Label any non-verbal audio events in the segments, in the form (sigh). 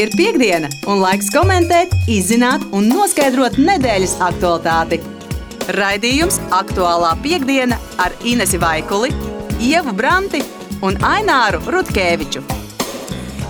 Ir piekdiena, un laiks komentēt, izzināt un noskaidrot nedēļas aktualitāti. Raidījums Aktuālā piekdiena ar Inesu Vaikuli, Ievu Branti un Aināru Rutkeviču.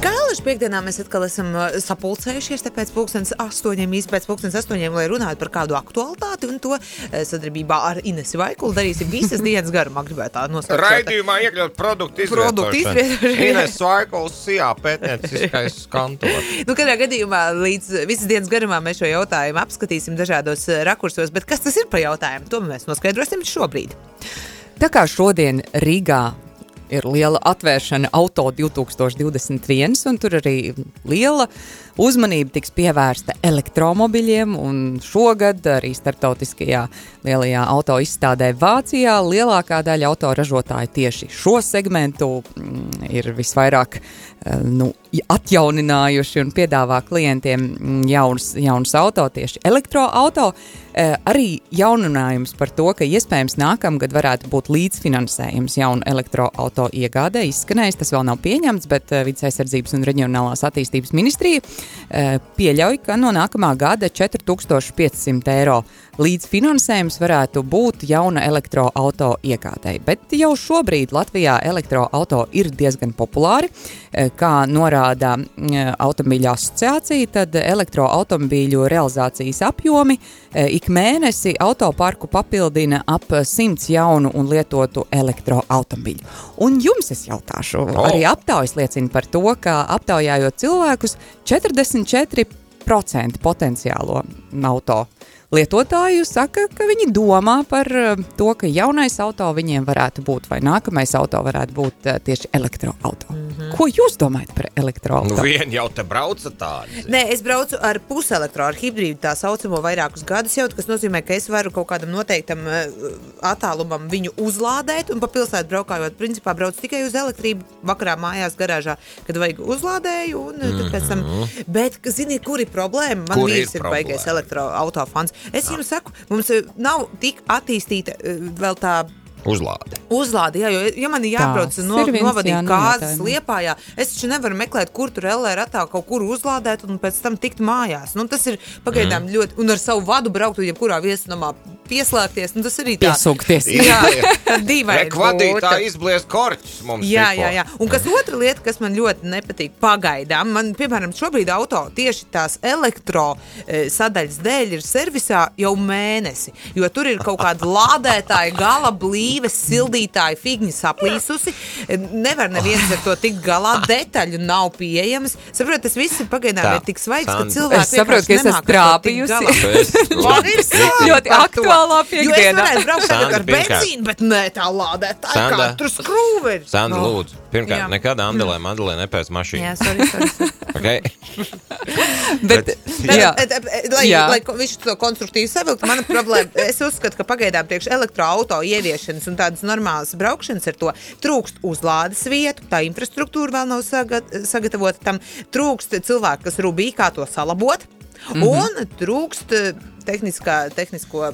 Kā Latvijas piekdienā mēs atkal esam uh, sapulcējušies pēc pusdienas astoņiem, īsi pēc pusdienas astoņiem, lai runātu par kādu aktualitāti un to uh, sadarbībā ar Inesu Vaikulu darīsim visas dienas garumā. Gribētu tā nosaukt. (laughs) Raidījumā iekļaut produktu Produktu izvietošanu. izvietošanu. Ines Vaikuls, jā, pētnieciskais kantors. (laughs) Nu, katrā gadījumā līdz visas dienas garumā mēs šo jautājumu apskatīsim dažādos uh, rakursos, bet kas tas ir par jautājumu? To mēs noskaidrosim šobrīd. Tā kā šodien Rīgā ir liela atvēršana auto 2021, un tur arī liela uzmanība tiks pievērsta elektromobiļiem, un šogad arī starptautiskajā lielajā auto izstādē Vācijā lielākā daļa autoražotāju tieši šo segmentu mm, ir visvairāk eh, nu, atjauninājuši un piedāvā klientiem mm, jaunus, jaunus auto, tieši elektroauto. Eh, Arī jauninājums par to, ka iespējams nākamgad varētu būt līdzfinansējums jaunu elektroauto iegādē izskanējis. Tas vēl nav pieņemts, bet eh, Vides aizsardzības un reģionālās attīstības ministrija pieļauj, ka no nākamā gada 4500 eiro līdzfinansējums varētu būt jauna elektroauto iegādēji. Bet jau šobrīd Latvijā elektroauto ir diezgan populāri. Eh, Kā norāda mm, automobīļu asociācija, tad elektroautomobīļu realizācijas apjomi eh, ik mēnesi autoparku papildina ap 100 jaunu un lietotu elektroautomobīļu. Un jums es jautāšu, O. arī aptaujas liecina par to, ka aptaujājot cilvēkus, 44% potenciālo auto lietotāju saka, ka viņi domā par eh, to, ka jaunais auto viņiem varētu būt, vai nākamais auto varētu būt eh, tieši elektroauto. Mm -hmm. Ko jūs domājat par elektroautorātu? Nu, vien jau te brauca tādi. Nē, es braucu ar puselektronisku, ar hibrīdu tā saucamo vairākus gadus jau, kas nozīmē, ka es varu kaut kādam noteiktam uh, attālumam viņu uzlādēt un pa pilsētu braukājot. Principā braucu tikai uz elektrību, vakarā mājās garāžā, kad vajag uzlādēju. Un, mm -hmm. pēc tam, bet, ziniet, kur ir problēma? Man Kur ir ir, ir problēma? Baigais elektroautofans. Es jums saku, mums eh, nav tik attīstīta eh, vēl tā Uzlāde. Uzlādi, jā, jo, ja man ir jābrauc no, novadīt jā, kāzas nojautājums. liepājā, es taču nevaru meklēt, kur tur LR ratā kaut kur uzlādēt un pēc tam tikt mājās. Nu, tas ir pagaidām mm. ļoti, un ar savu vadu braukt, jebkurā viesnamā pieslēgties, nu, tas arī tā. Piesūkties. Jā, tā (laughs) dīvaini. Rek vadītāji būtu. izblies korķus mums. Jā, jā, jā. Un kas otra lieta, kas man ļoti nepatīk pagaidām, man, piemēram, šobrīd auto tieši tās elektro e, sadaļas dēļ ir servisā jau mēnesi. Jo tur ir kaut kāda (laughs) lādētāja, gala blīves, sildītāja, figņa saplīsusi. E, Nevar neviens ar to tikt galā, (laughs) detaļu nav pieejamas. Saprotiet, tas viss ir pagaidām Tā, ir tik svaigs, ka Sandra. cilvēki Es saprotu, ka es esmu trāpījusi. Man ir Ļoti par aktuālā Jo es Sandra, ar benzīnu, bet ne tā lādētāja, kā Sandra. tur skrūve ir. Sandra, Nu. lūdzu, pirmkārt, Jā. nekad Andelē, Mandelē nepēc mašīnu. Jā, sorry, sorry. Okay? (laughs) Bet, Bet- jā, tad, Lai, Jā. lai viņš to konstruktīvi savilktu, mana problēma, es uzskatu, ka pagaidām priekš elektroautorāta ieviešanas un tādas normālas braukšanas ar to trūkst uzlādes vietu, tā infrastruktūra vēl nav sagat, sagatavota tam, trūkst cilvēku, kas rubī, kā to salabot, mm. -hmm. un trūkst eh, tehniskā, tehnisko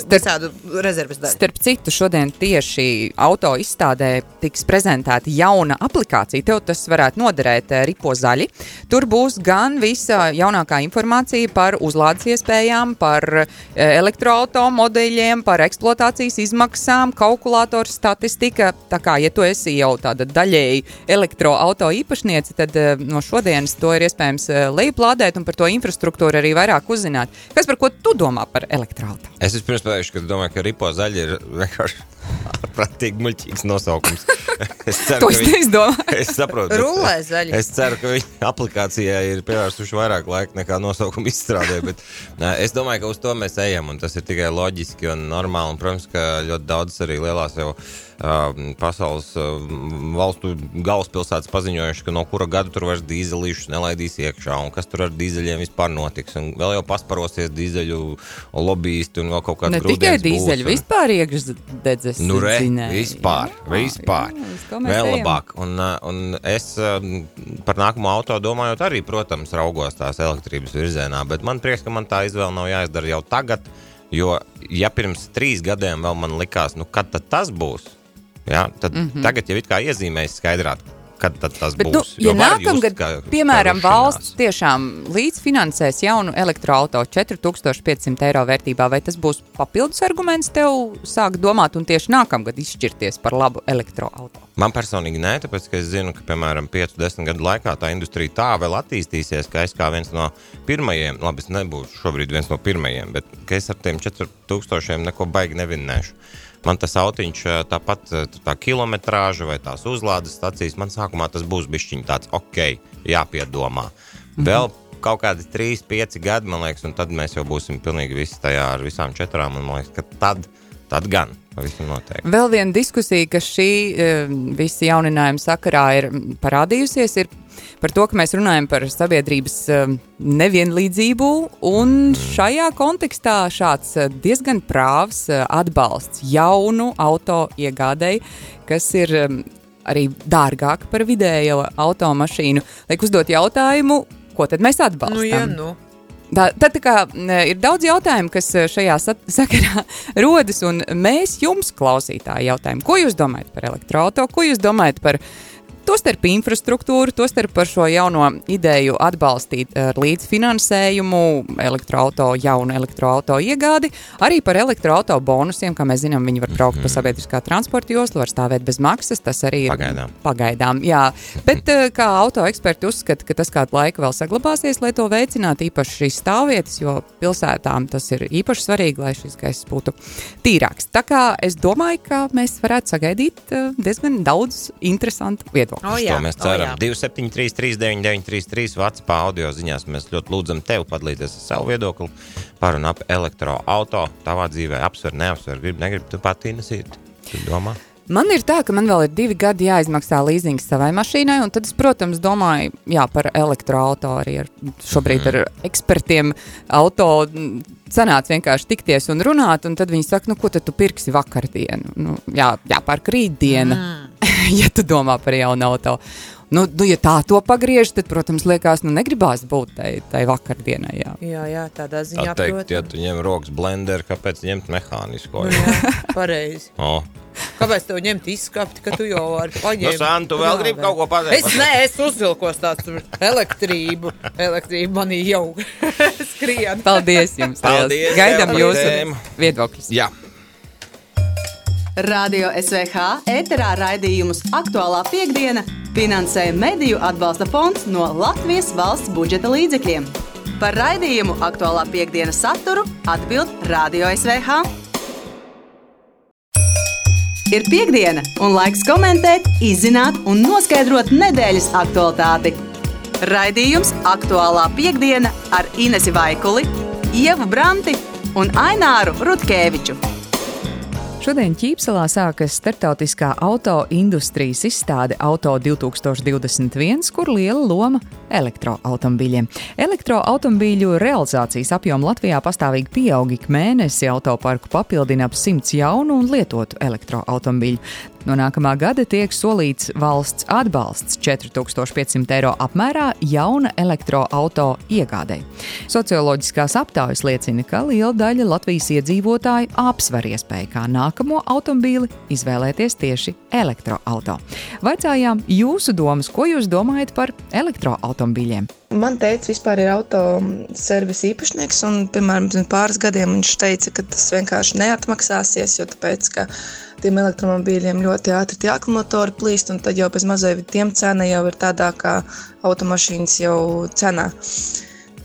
Starp- visādu rezerves daļu. Starp citu, šodien tieši auto izstādē tiks prezentēta jauna aplikācija. Tev tas varētu noderēt eh, ripo zaļi. Tur būs gan visa jaunākā informācija par uzlādes iespējām, par eh, elektroautomodeļiem, par eksploatācijas izmaksām, kalkulātoru statistika. Tā kā, ja tu esi jau tāda daļēji elektroauto īpašniece, tad eh, no šodienas to ir iespējams lejuplādēt un par to infrastruktūru arī vairāk uzzināt. Kas par ko tu domā par elektroautorātu? Es vispirms pateikšu, ka domāju, ka ripo zaļa ir vienkārši ārprātīgi muļķīgs nosaukums. (laughs) Es ceru, To es neizdomāju. Es saprotu. bet Rullē zaļi. Es ceru, ka viņi aplikācijai ir pievērsuši vairāk laika nekā nosaukuma izstrādē. Bet, es domāju, ka uz to mēs ejam, un tas ir tikai loģiski un normāli. Un, protams, ka ļoti daudz arī lielās jau uh, pasaules uh, valstu galvaspilsētas paziņojuši, ka no kura gada tur vairs dīzelīšus nelaidīs iekšā, un kas tur ar dīzeļiem vispār notiks. Un vēl jau pasparosies dīzeļu lobbyisti un vēl kaut kāda Ne tikai dīzeļi, vispār iekšdedzes. Nu, re, dzinēji. vispār, Jā, vispār. jā, Vēl labāk. Un, uh, un es um, par nākamo auto domājot, arī, protams, raugos tās elektrības virzienā, bet man prieks, ka man tā izvēle nav jāizdara jau tagad. Jo, ja pirms trīs gadiem vēl man likās, nu, kad tas būs, ja, tad mm. -hmm. tagad jau it kā iezīmējas skaidrāk. Kad tas Bet, būs? nu, ja var just, nākamgad, ka- piemēram, valsts tiešām līdzfinansēs jaunu elektroautorātu 4500 eiro vērtībā, vai tas būs papildus arguments tev sākt domāt un tieši nākamgad izšķirties par labu elektroautorātu? Man personīgi nē, tāpēc ka es zinu, ka piemēram 5-10 gadu laikā tā industrija tā vēl attīstīsies, ka es kā viens no pirmajiem, labi, es nebūšu šobrīd viens no pirmajiem, bet es ar tiem 4000 neko baigi nevinnēšu. Man tas autiņš, ā, tāpat ā, tā kilometrāža vai tās uzlādes stācijas, man sākumā tas būs bišķiņ tāds ok, jāpiedomā. Vēl kaut kādi 3, 5 gadi, man liekas, un tad mēs jau būsim pilnīgi visi tajā ar visām četrām, man liekas, ka tad, tad gan. Vēl viena diskusija, kas šī eh, visa jauninājuma sakarā ir parādījusies, ir par to, ka mēs runājam par sabiedrības eh, nevienlīdzību, un šajā kontekstā šāds eh, diezgan prāvs eh, atbalsts jaunu auto iegādēji, kas ir arī dārgāk par vidējo automašīnu, liek uzdot jautājumu, ko tad mēs atbalstam? Nu, ja, nu. Tā, tad tā kā, ir daudz jautājumu, kas šajā (laughs) sakarā rodas, un mēs jums, klausītāji, jautājam, ko jūs domājat par elektroautorātu, ko jūs domājat par Tostarp infrastruktūru, tostarp par šo jauno ideju atbalstīt ar līdzfinansējumu elektroauto, jaunu elektroauto iegādi, arī par elektroauto bonusiem, kā mēs zinām, viņi var braukt pa sabiedriskā transporta joslu, var stāvēt bez maksas, tas arī ir Pagaidām. Pagaidām, jā. Bet eh, kā auto eksperti uzskata, ka tas kādu laiku vēl saglabāsies, lai to veicinātu, īpaši šīs stāvvietas, jo pilsētām tas ir īpaši svarīgi, lai šis gaiss būtu tīrāks. Tā kā es domāju, ka mēs varētu sagaidīt eh, diezgan daudz interesantu viedokļu. O, Uz jā, to mēs o, ceram. jā. 273, 399, Vācijā audio ziņās mēs ļoti lūdzam tevi padalīties ar savu viedokli par un ap elektroautorātu. Tavā dzīvē apsver, neapsver, grib, negrib, tu pati nesīti. Tu domā? Man ir tā, ka man vēl ir divi gadi jāizmaksā līzings savai mašīnai, un tad es, protams, domāju jā, par ar, šobrīd ar ekspertiem auto sanāca vienkārši tikties un runāt, un tad viņi saka, nu, ko tad tu pirksi vakardienu? Nu, jā, jāpērk rītdiena, mm. (laughs) ja tu domā par jaunu auto. Nu, nu, ja tā to pagriež, tad, protams, liekas, nu, negribās būt tai, tai vakardienai. Jā. Jā, jā, tādā Tā ziņā, teikt, ja protams. tu ņem rokas blenderu, kāpēc ņemt mehānisko? Nu, jā, pareizi. (laughs) O, Kāpēc tev ņemt izskapti, ka tu jau vari paņemt? Nu, San, tu vēl gribi kaut ko pateikt? Es nē, es uzvilkos tāds elektrību. Elektrība manī jau (laughs) skrien. Paldies jums! Paldies Gaidām jūsu viedokļus! Jā. Radio SVH ēterā raidījumus aktuālā piekdiena finansē Mediju atbalsta fonds no Latvijas valsts budžeta līdzekļiem. Par raidījumu aktuālā piekdienas saturu atbild Radio SVH. Ir piekdiena, un laiks komentēt, izzināt un noskaidrot nedēļas aktualitāti. Raidījums aktuālā piekdiena ar Inesu Vaikuli, Ievu Branti un Aināru Rutkeviču. Šodien Ķīpselā sākas starptautiskā auto industrijas izstāde Auto 2021, kur liela loma elektroautomobīļiem. Elektroautomobīļu realizācijas apjoma Latvijā pastāvīgi pieaug ik mēnesi, autoparku papildina ap 100 jaunu un lietotu elektroautomobīļu. No nākamā gada tiek solīts valsts atbalsts 4500 eiro apmērā jauna elektroauto iegādei. Socioloģiskās aptaujas liecina, ka liela daļa Latvijas iedzīvotāju apsver iespēju kā nākamo automobīli izvēlēties tieši elektroauto. Vaicājām jūsu domas, ko jūs domājat par elektroautomobīļiem? Man teica, vispār ir autoservisa īpašnieks, un, piemēram, pirms pāris gadiem viņš teica, ka tas vienkārši neatmaksāsies, jo tāpēc, ka tiem elektromobīļiem ļoti ātri tie akumulatori plīst, un tad jau bez mazliet tiem cena jau ir tādā kā automašīnas jau cenā.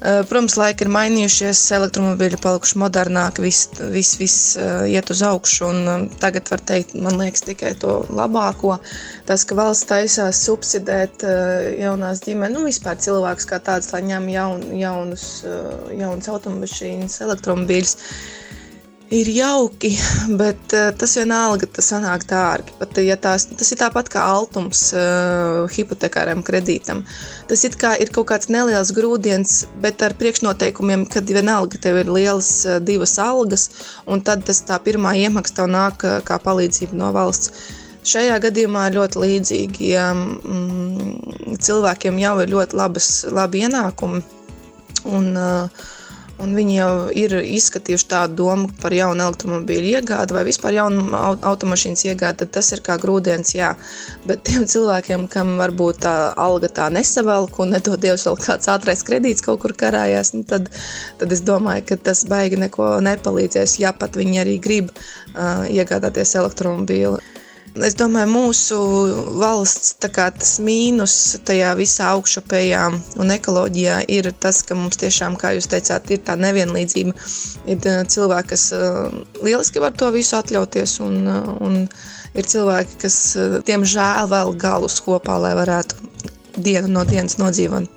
Eh, Protams, laiki ir mainījušies, elektromobīļi palikuši modernāki, viss vis, vis, uh, iet uz augšu. Um, tagad var teikt, man liekas, tikai to labāko. Tas, ka valsts taisās subsidēt uh, jaunās ģimenes, nu vispār cilvēkus kā tādus, lai ņem jaun, jaunus, jaunus automašīnas, elektromobīļus. Ir jauki, (laughs) bet uh, tas vienalga tas sanāk dārgi. Pat, ja tās, tas ir tāpat kā altums uh, hipotekāram kredītam. Tas it kā ir kaut kāds neliels grūdienis, bet ar priekšnoteikumiem, kad vienalga tev ir lielas uh, divas algas, un tad tas tā pirmā iemaksa tev nāk uh, kā palīdzība no valsts. Šajā gadījumā ļoti līdzīgi ja, mm, cilvēkiem jau ir ļoti labas, labi ienākumi. Un, uh, Un viņi jau ir izskatījuši tādu domu par jaunu elektromobīļu iegādi vai vispār jaunu automašīnas iegādi, tad tas ir kā grūdienis, jā. Bet tiem cilvēkiem, kam varbūt tā alga tā nesavelk un nedod Dievs vēl kāds ātrais kredīts kaut kur karājās, nu tad, tad es domāju, ka tas baigi neko nepalīdzēs, ja pat viņi arī grib uh, iegādāties elektromobīlu. Es domāju, mūsu valsts kā, mīnus tajā visā augšupējā un ekoloģijā ir tas, ka mums tiešām, kā jūs teicāt, ir tā nevienlīdzība. Ir cilvēki, kas lieliski var to visu atļauties, un, un ir cilvēki, kas, diemžēl, vēl galus kopā, lai varētu dienu no dienas nodzīvot.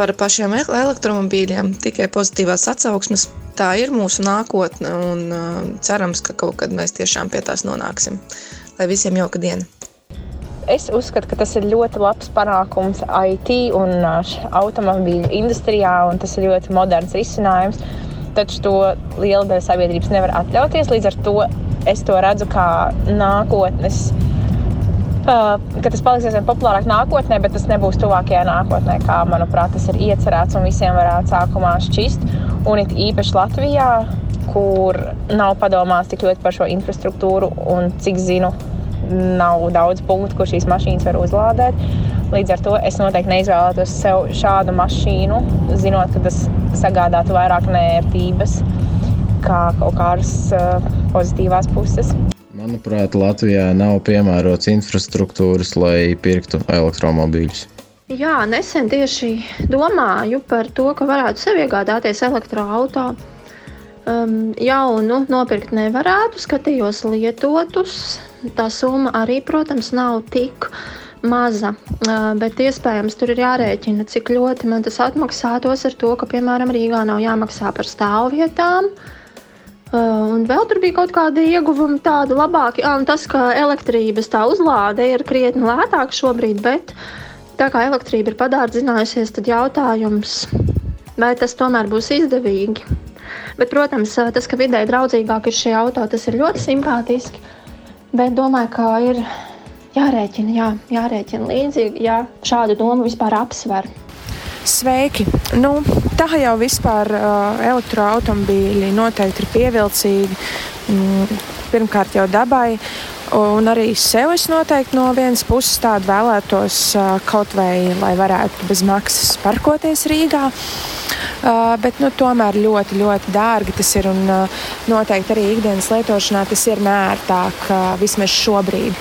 Par pašiem elektromobīļiem tikai pozitīvās atsauksmes. Tā ir mūsu nākotne, un cerams, ka kaut kad mēs tiešām pie tās nonāksim lai visiem jauka diena. Es uzskatu, ka tas ir ļoti labs panākums IT un automobīļu industrijā, un tas ir ļoti moderns risinājums. Taču to liela daļa sabiedrības nevar atļauties. Līdz ar to es to redzu kā nākotnes. Uh, ka tas paliks aizvien populārāk nākotnē, bet tas nebūs tuvākajā nākotnē, kā manuprāt, tas ir iecerēts un visiem varētu sākumā šķist. Un it īpaši Latvijā, kur nav padomāts tik ļoti par šo infrastruktūru un cik zinu, nav daudz punktu, kur šīs mašīnas var uzlādēt. Līdz ar to es noteikti neizvēlētos sev šādu mašīnu, zinot, ka tas sagādātu vairāk nērtības kā kaut kādas uh, pozitīvās puses. Manuprāt, Latvijā nav piemērots infrastruktūras, lai pirktu elektromobīļus. Jā, nesen tieši domāju par to, ka varētu sev iegādāties elektroautorātu Um, jaunu nopirkt nevarētu, skatījos lietotus. Tā summa arī, protams, nav tik maza, uh, bet iespējams tur ir jārēķina, cik ļoti man tas atmaksātos ar to, ka, piemēram, Rīgā nav jāmaksā par stāvvietām. Uh, un vēl tur bija kaut kādi ieguvumi, tādi labāki. Ah, tas, ka elektrības tā uzlāde ir krietni lētāka šobrīd, bet tā kā elektrība ir padārdzinājusies, tad jautājums, vai tas tomēr būs izdevīgi. Bet, protams, tas, ka vidē draudzīgāk ir šie auto, tas ir ļoti simpātiski. Bet domāju, ka ir jārēķina, jā, jārēķina līdzīgi, ja šādu domu vispār apsver. Sveiki! Nu, tā jau vispār uh, elektroautobīļi noteikti ir pievilcīgi. Mm, pirmkārt, jau dabai, un arī sev es noteikti no vienas puses tādu vēlētos kaut vai, lai varētu bez maksas parkoties Rīgā. Uh, bet nu, tomēr ļoti, ļoti dārgi tas ir. Un, uh, noteikti arī ikdienas lietošanā tas ir nērtāk uh, vismaz šobrīd.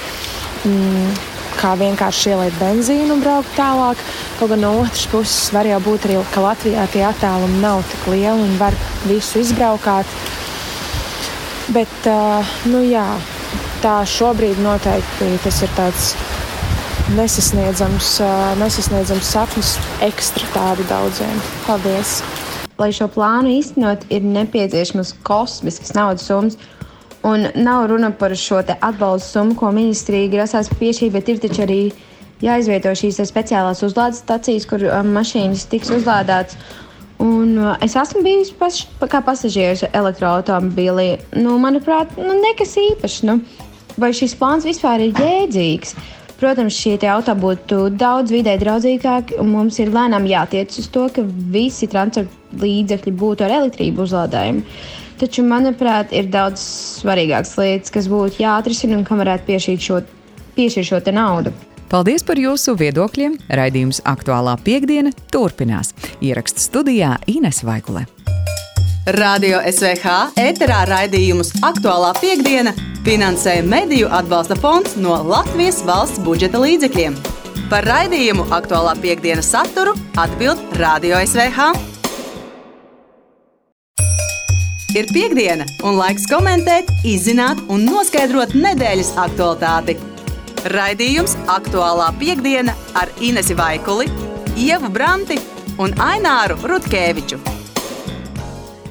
Mm, kā vienkārši ielikt benzīnu un braukt tālāk. Kaut gan no otras puses var jau būt arī, ka Latvijā tie attālumi nav tik lieli un var visu izbraukāt. Bet, uh, nu jā, tā šobrīd noteikti tas ir tāds nesasniedzams, nesasniedzams sapnis ekstra tādu daudziem. Paldies! Lai šo plānu īstenot, ir nepieciešamas kosmiskas naudas summas. Un nav runa par šo atbalstu summu, ko ministrija grasās piešķirt, bet ir taču arī jāizvieto šīs speciālās uzlādes stacijas, kur mašīnas tiks uzlādētas. Un, es esmu bijis paš, kā pasažieris elektroautobīlī. Nu, manuprāt, nu, nekas īpašs. Nu, vai šis plāns vispār ir jēdzīgs? Protams, šie auto būtu daudz vidē draudzīgāki, un mums ir lēnām jātiec uz to, ka visi transporta līdzekļi būtu ar elektrību uzlādējumi. Taču, manuprāt, ir daudz svarīgākas lietas, kas būtu jāatrisina un kam varētu piešķirt šo, piešķirt šo naudu. Paldies par jūsu viedokļiem! Raidījums aktuālā piekdiena turpinās. Ierakstu studijā Ines Vaikulē. Radio SVH ēterā raidījumus aktuālā piekdiena finansē Mediju atbalsta fonds no Latvijas valsts budžeta līdzekļiem. Par raidījumu aktuālā piekdienas saturu atbild Radio SVH. Ir piekdiena, un laiks komentēt, izzināt un noskaidrot nedēļas aktualitāti. Raidījums aktuālā piekdiena ar Inesu Vaikuli, Ievu Branti un Aināru Rutkeviču.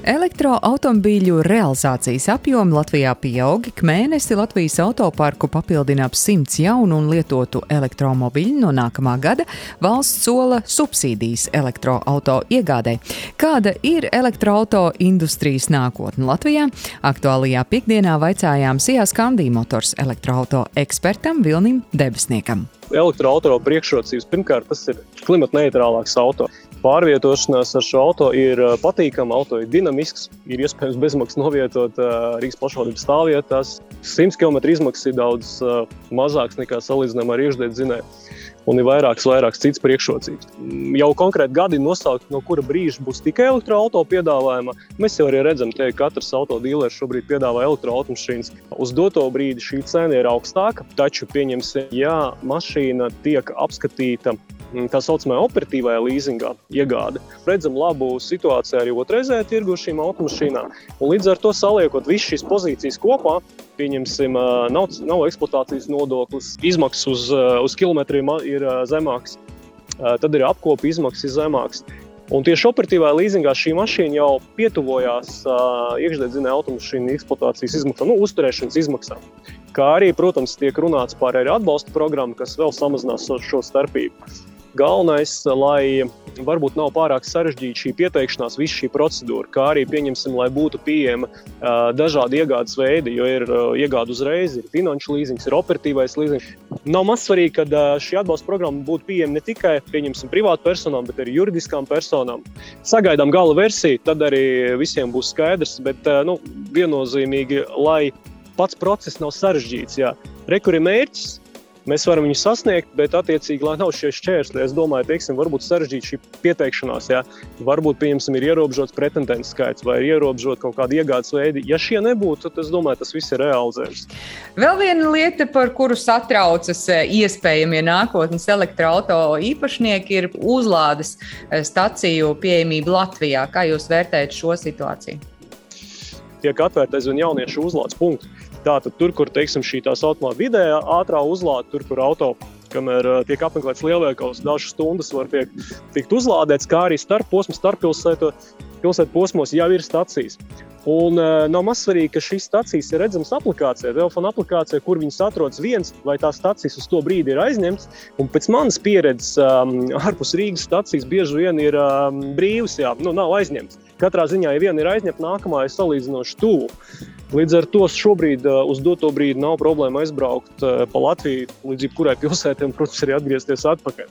Elektroautomobīļu realizācijas apjomi Latvijā pieaug. Mēnesi Latvijas autoparku papildina ap 100 jaunu un lietotu elektromobīļu. No nākamā gada valsts sola subsīdijas elektroauto iegādē. Kāda ir elektroauto industrijas nākotne Latvijā? Aktuālajā piekdienā vaicājām Sijā Skandī motors elektroauto ekspertam Vilnim Debesniekam. Elektroautorāta priekšrocības pirmkārt tas ir klimata neitrālāks auto pārvietošanās ar šo auto ir patīkama, auto ir dinamisks, ir iespējams bezmaksas novietot Rīgas pašvaldības stāvvietās. 100 km izmaksas ir daudz mazāks nekā salīdzinām ar iekšdedzinēju. Un ir vairākas, vairākas citas priekšrocības. Jau konkrēti gadi nosaukt, no kura brīža būs tikai elektroautorāta piedāvājuma. Mēs jau arī redzam, ka katrs autodīlers šobrīd piedāvā elektroautomašīnas. Uz doto brīdi šī cena ir augstāka, taču, pieņemsim, ja mašīna tiek apskatīta Mm, tā saucamā operatīvajā līzingā iegāde. Redzam labu situāciju arī otrreizējā tirgu šīm automašīnām. Un līdz ar to saliekot visas šīs pozīcijas kopā, pieņemsim, nav, nav eksploatācijas nodoklis, izmaksas uz, uz kilometriem ir zemākas, tad ir apkopa izmaksas zemākas. Un tieši operatīvā līzingā šī mašīna jau pietuvojās uh, iekšdedzinēja automašīnu eksploatācijas izmaksām, nu, uzturēšanas izmaksām. Kā arī, protams, tiek runāts par arī atbalsta programmu, kas vēl samazinās šo starpību. Galvenais, lai varbūt nav pārāk sarežģīta šī pieteikšanās, visa šī procedūra, kā arī pieņemsim, lai būtu pieejama uh, dažādi iegādes veidi, jo ir uh, iegāde uzreiz, ir finanšu līzings, ir operatīvais līzings. Nav maz svarīgi, ka uh, šī atbalsta programma būtu pieejama ne tikai privātu personām, bet arī juridiskām personām. Sagaidām gala versiju, tad arī visiem būs skaidrs, bet uh, nu, viennozīmīgi, lai pats process nav sarežģīts. Rekur ir mērķis, mēs varam viņu sasniegt, bet, attiecīgi, lai nav šie šķērsli, es domāju, teiksim, varbūt sarežģīta šī pieteikšanās. Jā. Varbūt, pieņemsim, ir ierobežots pretendentu skaits vai ir ierobežot kaut kāda iegādes veidi. Ja šie nebūtu, tad es domāju, tas viss ir realizējams. Vēl viena lieta, par kuru satraucas e, iespējamie nākotnes elektroautorāta īpašnieki, ir uzlādes e, staciju pieejamība Latvijā. Kā jūs vērtējat šo situāciju? Tiek atvērta aizvien jauniešu uzlādes punkti. Tātad tur, kur teiksim, šī tā saucamā vidējā ātrā uzlāde, tur, kur auto kamēr uh, tiek apmeklēts lielveikals, dažas stundas var tiek, tikt uzlādēts, kā arī starp posmu, starp pilsētu, pilsētu posmos jau ir stacijas. Un uh, nav maz svarīgi, ka šīs stacijas ir redzamas aplikācijā, telefona aplikācijā, kur viņas atrodas viens vai tās stacijas uz to brīdi ir aizņemtas. Un pēc manas pieredzes, um, ārpus Rīgas stacijas bieži vien ir um, brīvas, jā, nu, nav aizņemtas. Katrā ziņā, ja viena ir aizņemta, nākamā ir salīdzinoši tuvu. Līdz ar to šobrīd uh, uz doto brīdi nav problēma aizbraukt uh, pa Latviju līdz jebkurai pilsētai un, protams, arī atgriezties atpakaļ.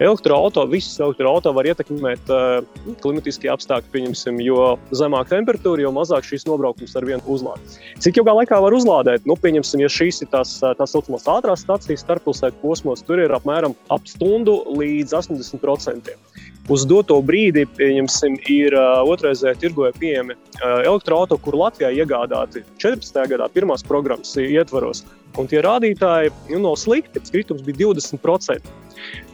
Elektroautorāta, visas elektroautorāta var ietekmēt uh, klimatiskie apstākļi, pieņemsim, jo zemāka temperatūra, jo mazāk šīs nobraukums ar vienu uzlādi. Cik ilgā laikā var uzlādēt? Nu, pieņemsim, ja šīs ir tās tā saucamās ātrās stācijas starppilsētu posmos, tur ir apmēram ap stundu līdz 80% uz doto brīdi ir uh, otrreizējā tirgoja pieejami uh, elektroautorāti, kur Latvijā iegādāti 14. gadā pirmās programmas ietvaros. Un tie rādītāji nu, nav slikti. Kritums bija 20%.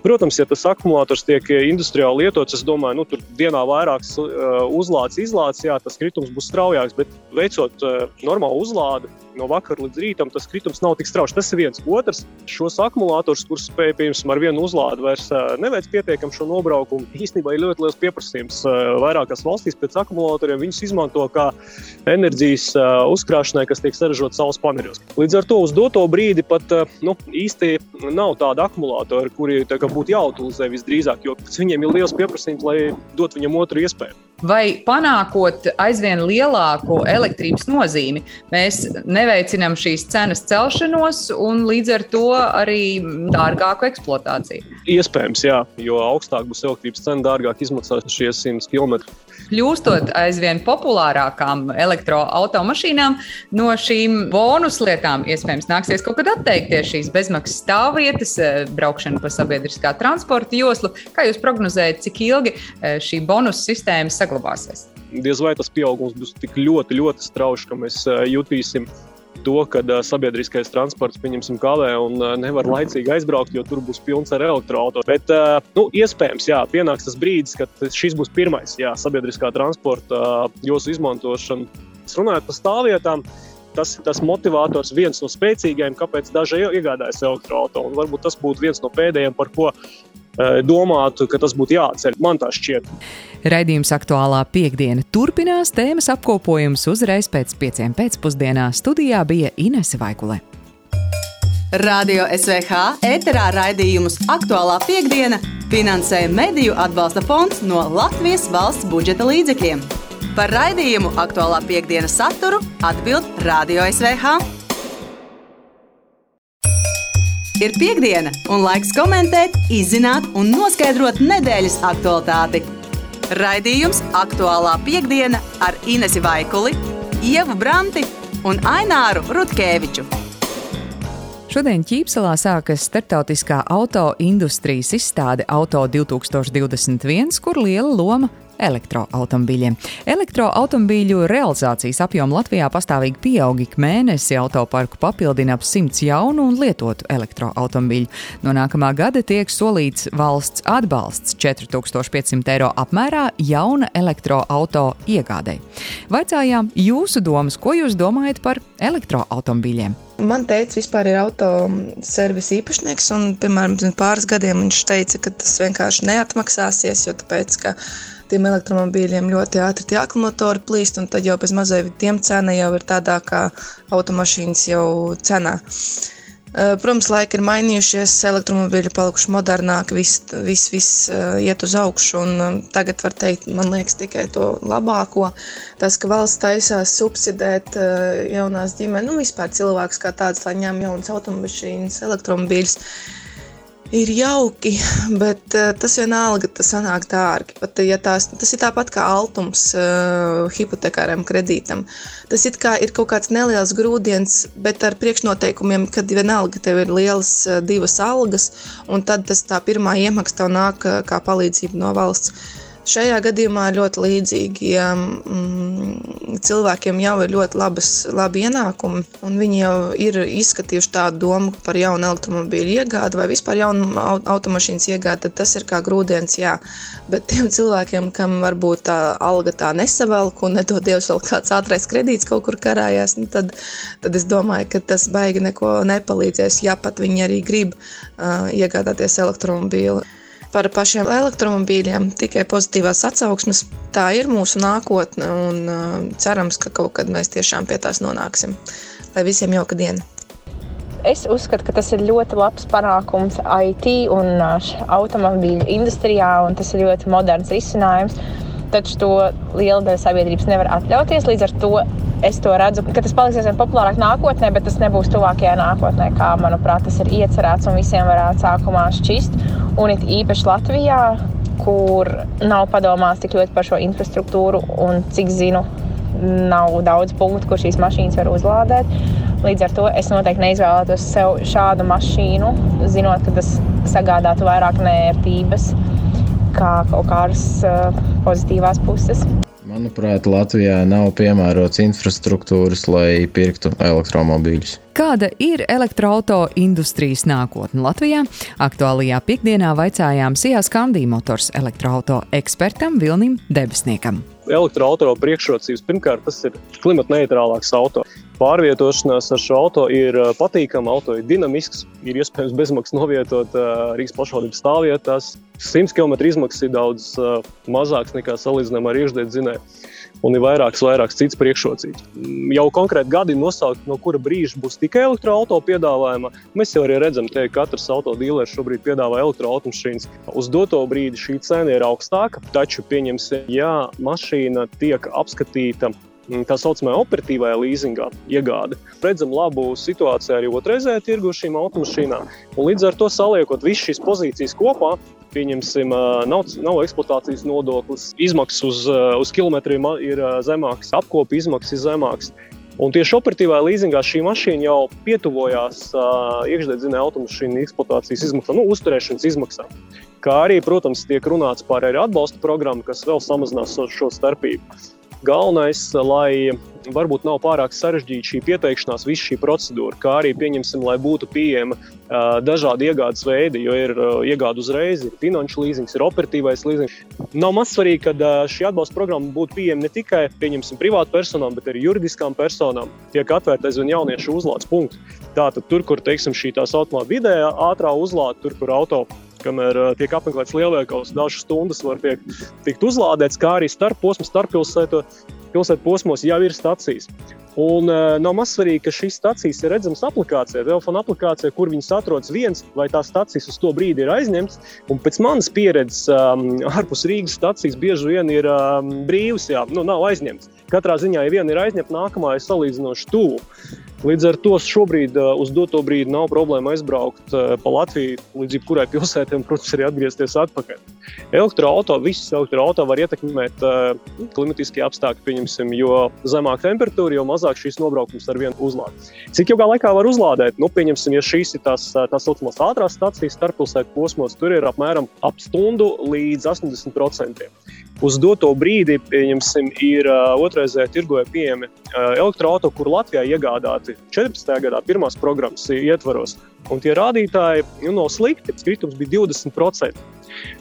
Protams, ja tas akumulators tiek industriāli lietots, es domāju, nu, tur dienā vairākas uh, uzlādes, izlādes, jā, tas kritums būs straujāks. Bet veicot uh, normālu uzlādi, no vakara līdz rītam tas kritums nav tik strauji. Tas ir viens. Otrs, šos akumulators, kurus spēj piemēram ar vienu uzlādi, vairs neveic pietiekami šo nobraukumu. Īstenībā ir ļoti liels pieprasījums vairākās valstīs pēc akumulatoriem. Viņus izmanto kā enerģijas uzkrāšanai, kas tiek saražota saules paneļos. Līdz ar to uz doto brīdi pat nu, īsti nav tāda akumulatora, kuri būtu jāutilizē visdrīzāk, jo viņiem ir liels pieprasījums, lai dotu viņam otru iespēju. Vai panākot aizvien lielāku elektrības nozīmi, mēs neveicinām šīs cenas celšanos un līdz ar to arī dārgāku eksploatāciju? Iespējams, jā, jo augstāk būs elektrības cena, dārgāk izmaksās šie 100 km. Kļūstot aizvien populārākām elektroautomašīnām, no šīm bonus lietām iespējams nāksies kaut kad atteikties šīs bezmaksas stāvvietas, braukšana pa sabiedriskā transporta joslu. Kā jūs prognozējat, cik ilgi eh, šī bonus sistēma saglabāsies? Diez vai tas pieaugums būs tik ļoti, ļoti strauji, ka mēs eh, jutīsim to, ka sabiedriskais transports, pieņemsim, kavē un nevar laicīgi aizbraukt, jo tur būs pilns ar elektroautorātu. Bet, nu, iespējams, jā, pienāks tas brīdis, kad šis būs pirmais jā, sabiedriskā transporta josu izmantošana. Runājot par stāvvietām, tas ir tas motivators, viens no spēcīgākajiem, kāpēc daži iegādājas elektroautorātu. Varbūt tas būtu viens no pēdējiem, par ko domātu, ka tas būtu jāceļ. Man tā šķiet. Raidījums aktuālā piekdiena turpinās tēmas apkopojums uzreiz pēc pieciem pēcpusdienā. Studijā bija Inese Vaikule. Radio SVH ēterā raidījumus aktuālā piekdiena finansē Mediju atbalsta fonds no Latvijas valsts budžeta līdzekļiem. Par raidījumu aktuālā piekdienas saturu atbild Radio SVH. Ir piekdiena, un laiks komentēt, izzināt un noskaidrot nedēļas aktualitāti. Raidījums aktuālā piekdiena ar Inesi Vaikuli, Ievu Branti un Aināru Rutkeviču. Šodien Ķīpselā sākas starptautiskā auto industrijas izstāde Auto 2021, kur liela loma elektroautomobīļiem. Elektroautomobīļu realizācijas apjoma Latvijā pastāvīgi pieaug ik mēnesi. Autoparku papildina ap 100 jaunu un lietotu elektroautomobīļu. No nākamā gada tiek solīts valsts atbalsts 4500 eiro apmērā jauna elektroauto iegādēji. Vaicājām jūsu domas, ko jūs domājat par elektroautomobīļiem? Man teica, vispār ir autoservis īpašnieks, un, piemēram, pirms pāris gadiem viņš teica, ka tas vienkārši neatmaksāsies, jo tāpēc, ka tiem elektromobīļiem ļoti ātri tie akumulatori plīst, un tad jau bez mazai tiem cena jau ir tādā kā automašīnas jau cenā. Protams, laiki ir mainījušies, elektromobīļi palikuši modernāki, viss vis, vis, iet uz augšu. Tagad var teikt, man liekas, tikai to labāko. Tas, ka valsts taisās subsidēt jaunās ģimenes, nu vispār cilvēks kā tāds, lai ņem jaunas automašīnas, elektromobīļus ir jauki, (laughs) bet uh, tas vienalga tas sanāk dārgi. Pat, ja tās, tas ir tāpat kā altums uh, hipotekāram kredītam. Tas it kā ir kaut kāds neliels grūdienis, bet ar priekšnoteikumiem, kad vienalga tev ir lielas uh, divas algas, un tad tas tā pirmā iemaksa tev nāk uh, kā palīdzība no valsts. Šajā gadījumā ļoti līdzīgi. Ja, mm, cilvēkiem jau ir ļoti labas, labi ienākumi, un viņi jau ir izskatījuši tādu domu par jaunu automobīļu iegādi vai vispār jaunu automašīnas iegādi, tad tas ir kā grūdienis, jā. Bet tiem cilvēkiem, kam varbūt tā alga tā nesavelk un nedod Dievs vēl kāds ātrais kredīts kaut kur karājās, nu tad, tad es domāju, ka tas baigi neko nepalīdzēs, ja pat viņi arī grib uh, iegādāties elektromobīlu par pašiem elektromobīļiem, tikai pozitīvās atsauksmes. Tā ir mūsu nākotne, un uh, cerams, ka kaut kad mēs tiešām pie tās nonāksim. Lai visiem jauka diena! Es uzskatu, ka tas ir ļoti labs panākums IT un uh, automobīļu industrijā, un tas ir ļoti moderns risinājums. Taču to liela daļa sabiedrības nevar atļauties. Līdz ar to es to redzu, ka tas paliks aizvien populārāk nākotnē, bet tas nebūs tuvākajā nākotnē, kā manuprāt, tas ir iecerēts un visiem varētu sākumā šķist. Un it īpaši Latvijā, kur nav padomāts tik ļoti par šo infrastruktūru un cik zinu, nav daudz punktu, kur šīs mašīnas var uzlādēt. Līdz ar to es noteikti neizvēlētos sev šādu mašīnu, zinot, ka tas sagādātu vairāk nērtības kā kaut kādas uh, pozitīvās puses. Manuprāt, Latvijā nav piemērots infrastruktūras, lai pirktu elektromobīļus. Kāda ir elektroautorāta industrijas nākotne Latvijā? Aktuālajā piekdienā vaicājām Sijās Kandī motors elektroautorāta ekspertam Vilnim Debesniekam. Elektroautorāta priekšrocības pirmkārt tas ir klimatneitrālāks auto. Pārvietošanās ar šo auto ir patīkama, auto ir dinamisks, ir iespējams bezmaksas novietot Rīgas pašvaldības stāvvietās. 100 km izmaksas ir daudz mazāks nekā salīdzinām ar iekšdedzinēju. Un ir vairākas, vairākas citas priekšrocības. Jau konkrēti gadi nosaukt, no kura brīža būs tikai elektroautorāta piedāvājuma. Mēs jau arī redzam, ka katrs autodīlers šobrīd piedāvā elektroautomašīnas. Uz doto brīdi šī cena ir augstāka, taču pieņemsim, ja mašīna tiek apskatīta Mm, tā saucamā operatīvajā līzingā iegāde. Redzam labu situāciju arī otrreizējā tirgu šīm automašīnām. Līdz ar to saliekot visas šīs pozīcijas kopā, pieņemsim, nav, nav eksploatācijas nodoklis, izmaksas uz, uz kilometriem ir zemākas, apkopi izmaksas ir zemākas. Un tieši operatīvā līzingā šī mašīna jau pietuvojās uh, iekšdedzinē automašīnu eksploatācijas izmaksām, nu, uzturēšanas izmaksām. Kā arī, protams, tiek runāts par arī atbalsta programmu, kas vēl samazinās šo starpību. Galvenais, lai varbūt nav pārāk sarežģīta šī pieteikšanās, visa šī procedūra, kā arī pieņemsim, lai būtu pieejama uh, dažādi iegādes veidi, jo ir uh, iegāde uzreiz, ir finanšu līzings, ir operatīvais līzings. Nav maz svarīgi, ka uh, šī atbalsta programma būtu pieejama ne tikai privātu personām, bet arī juridiskām personām. Tiek atvērta aizvien jauniešu uzlādes punkti. Tātad tur, kur teiksim, šī tā saucamā vidējā ātrā uzlāde, tur, kur auto kamēr uh, tiek apmeklēts lielveikals, dažas stundas var tiek, tikt uzlādēts, kā arī starp posmu, starp pilsētu, pilsētu posmos jau ir stacijas. Un uh, nav maz svarīgi, ka šīs stacijas ir redzamas aplikācijā, telefona aplikācijā, kur viņas atrodas viens vai tās stacijas uz to brīdi ir aizņemts. Un pēc manas pieredzes, um, ārpus Rīgas stacijas bieži vien ir um, brīvas, jā, nu, nav aizņemts. Katrā ziņā, ja viena ir aizņemta, nākamā ir salīdzinoši tuvu. Līdz ar to šobrīd uh, uz doto brīdi nav problēma aizbraukt uh, pa Latviju līdz jebkurai (laughs) pilsētai, un, protams, arī atgriezties atpakaļ. Elektroautorāta, visas elektroautorāta var ietekmēt uh, klimatiskie apstākļi, pieņemsim, jo zemāka temperatūra, jo mazāk šīs nobraukums ar vienu uzlādi. Cik ilgā laikā var uzlādēt? Nu, pieņemsim, ja šīs ir tās tā saucamās ātrās stācijas starppilsētu posmos, tur ir apmēram ap stundu līdz 80% uz doto brīdi, pieņemsim, ir otrreizējā tirgoja pieejami elektroautorāti, kur Latvijā iegādāti 14. gadā pirmās programmas ietvaros. Un tie rādītāji nu, nav slikti. Kritums bija 20%.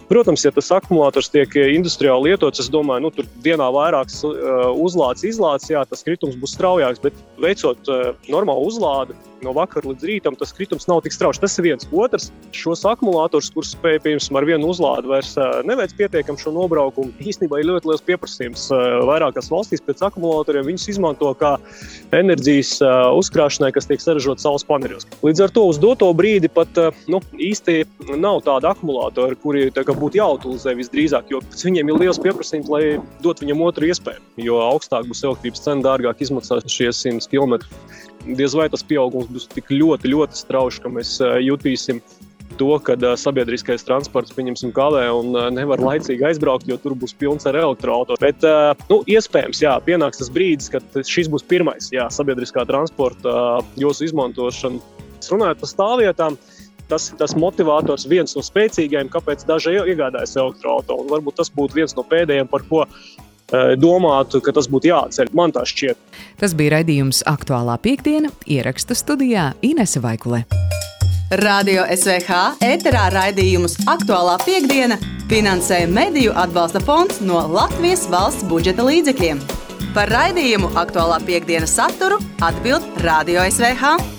Protams, ja tas akumulators tiek industriāli lietots, es domāju, nu, tur dienā vairāk uh, uzlādes, izlādes, jā, tas kritums būs straujāks. Bet veicot uh, normālu uzlādi no vakara līdz rītam, tas kritums nav tik strauji. Tas ir viens. Otrs, šos akumulators, kurus spēj piemēram ar vienu uzlādi, vairs neveic pietiekami šo nobraukumu. Īstenībā ir ļoti liels pieprasījums vairākās valstīs pēc akumulatoriem. Viņus izmanto kā enerģijas uzkrāšanai, kas tiek saražota saules paneļos. Līdz ar to uz doto brīdi pat nu, īsti nav tāda akumulatora, kuri būtu jāutilizē visdrīzāk, jo viņiem ir liels pieprasījums, lai dotu viņam otru iespēju. Jo augstāk būs elektrības cena, dārgāk izmaksās šie 100 km. Diez vai tas pieaugums būs tik ļoti, ļoti strauji, ka mēs jutīsim to, ka sabiedriskais transports pieņemsim kavē un nevar laicīgi aizbraukt, jo tur būs pilns ar elektroautorātu. Bet, nu, iespējams, jā, pienāks tas brīdis, kad šis būs pirmais jā, sabiedriskā transporta jūsu izmantošana. Runājot par stāvvietām, tas ir tas motivators, viens no spēcīgākajiem, kāpēc daži iegādājas elektroautorātu. Varbūt tas būtu viens no pēdējiem, par ko domātu, ka tas būtu jāatceļ. Man tā šķiet. Tas bija raidījums aktuālā piekdiena, ieraksta studijā Inese Vaikule. Radio SVH ēterā raidījumus aktuālā piekdiena finansēja Mediju atbalsta fonds no Latvijas valsts budžeta līdzekļiem. Par raidījumu aktuālā piekdienas saturu atbild Radio SVH.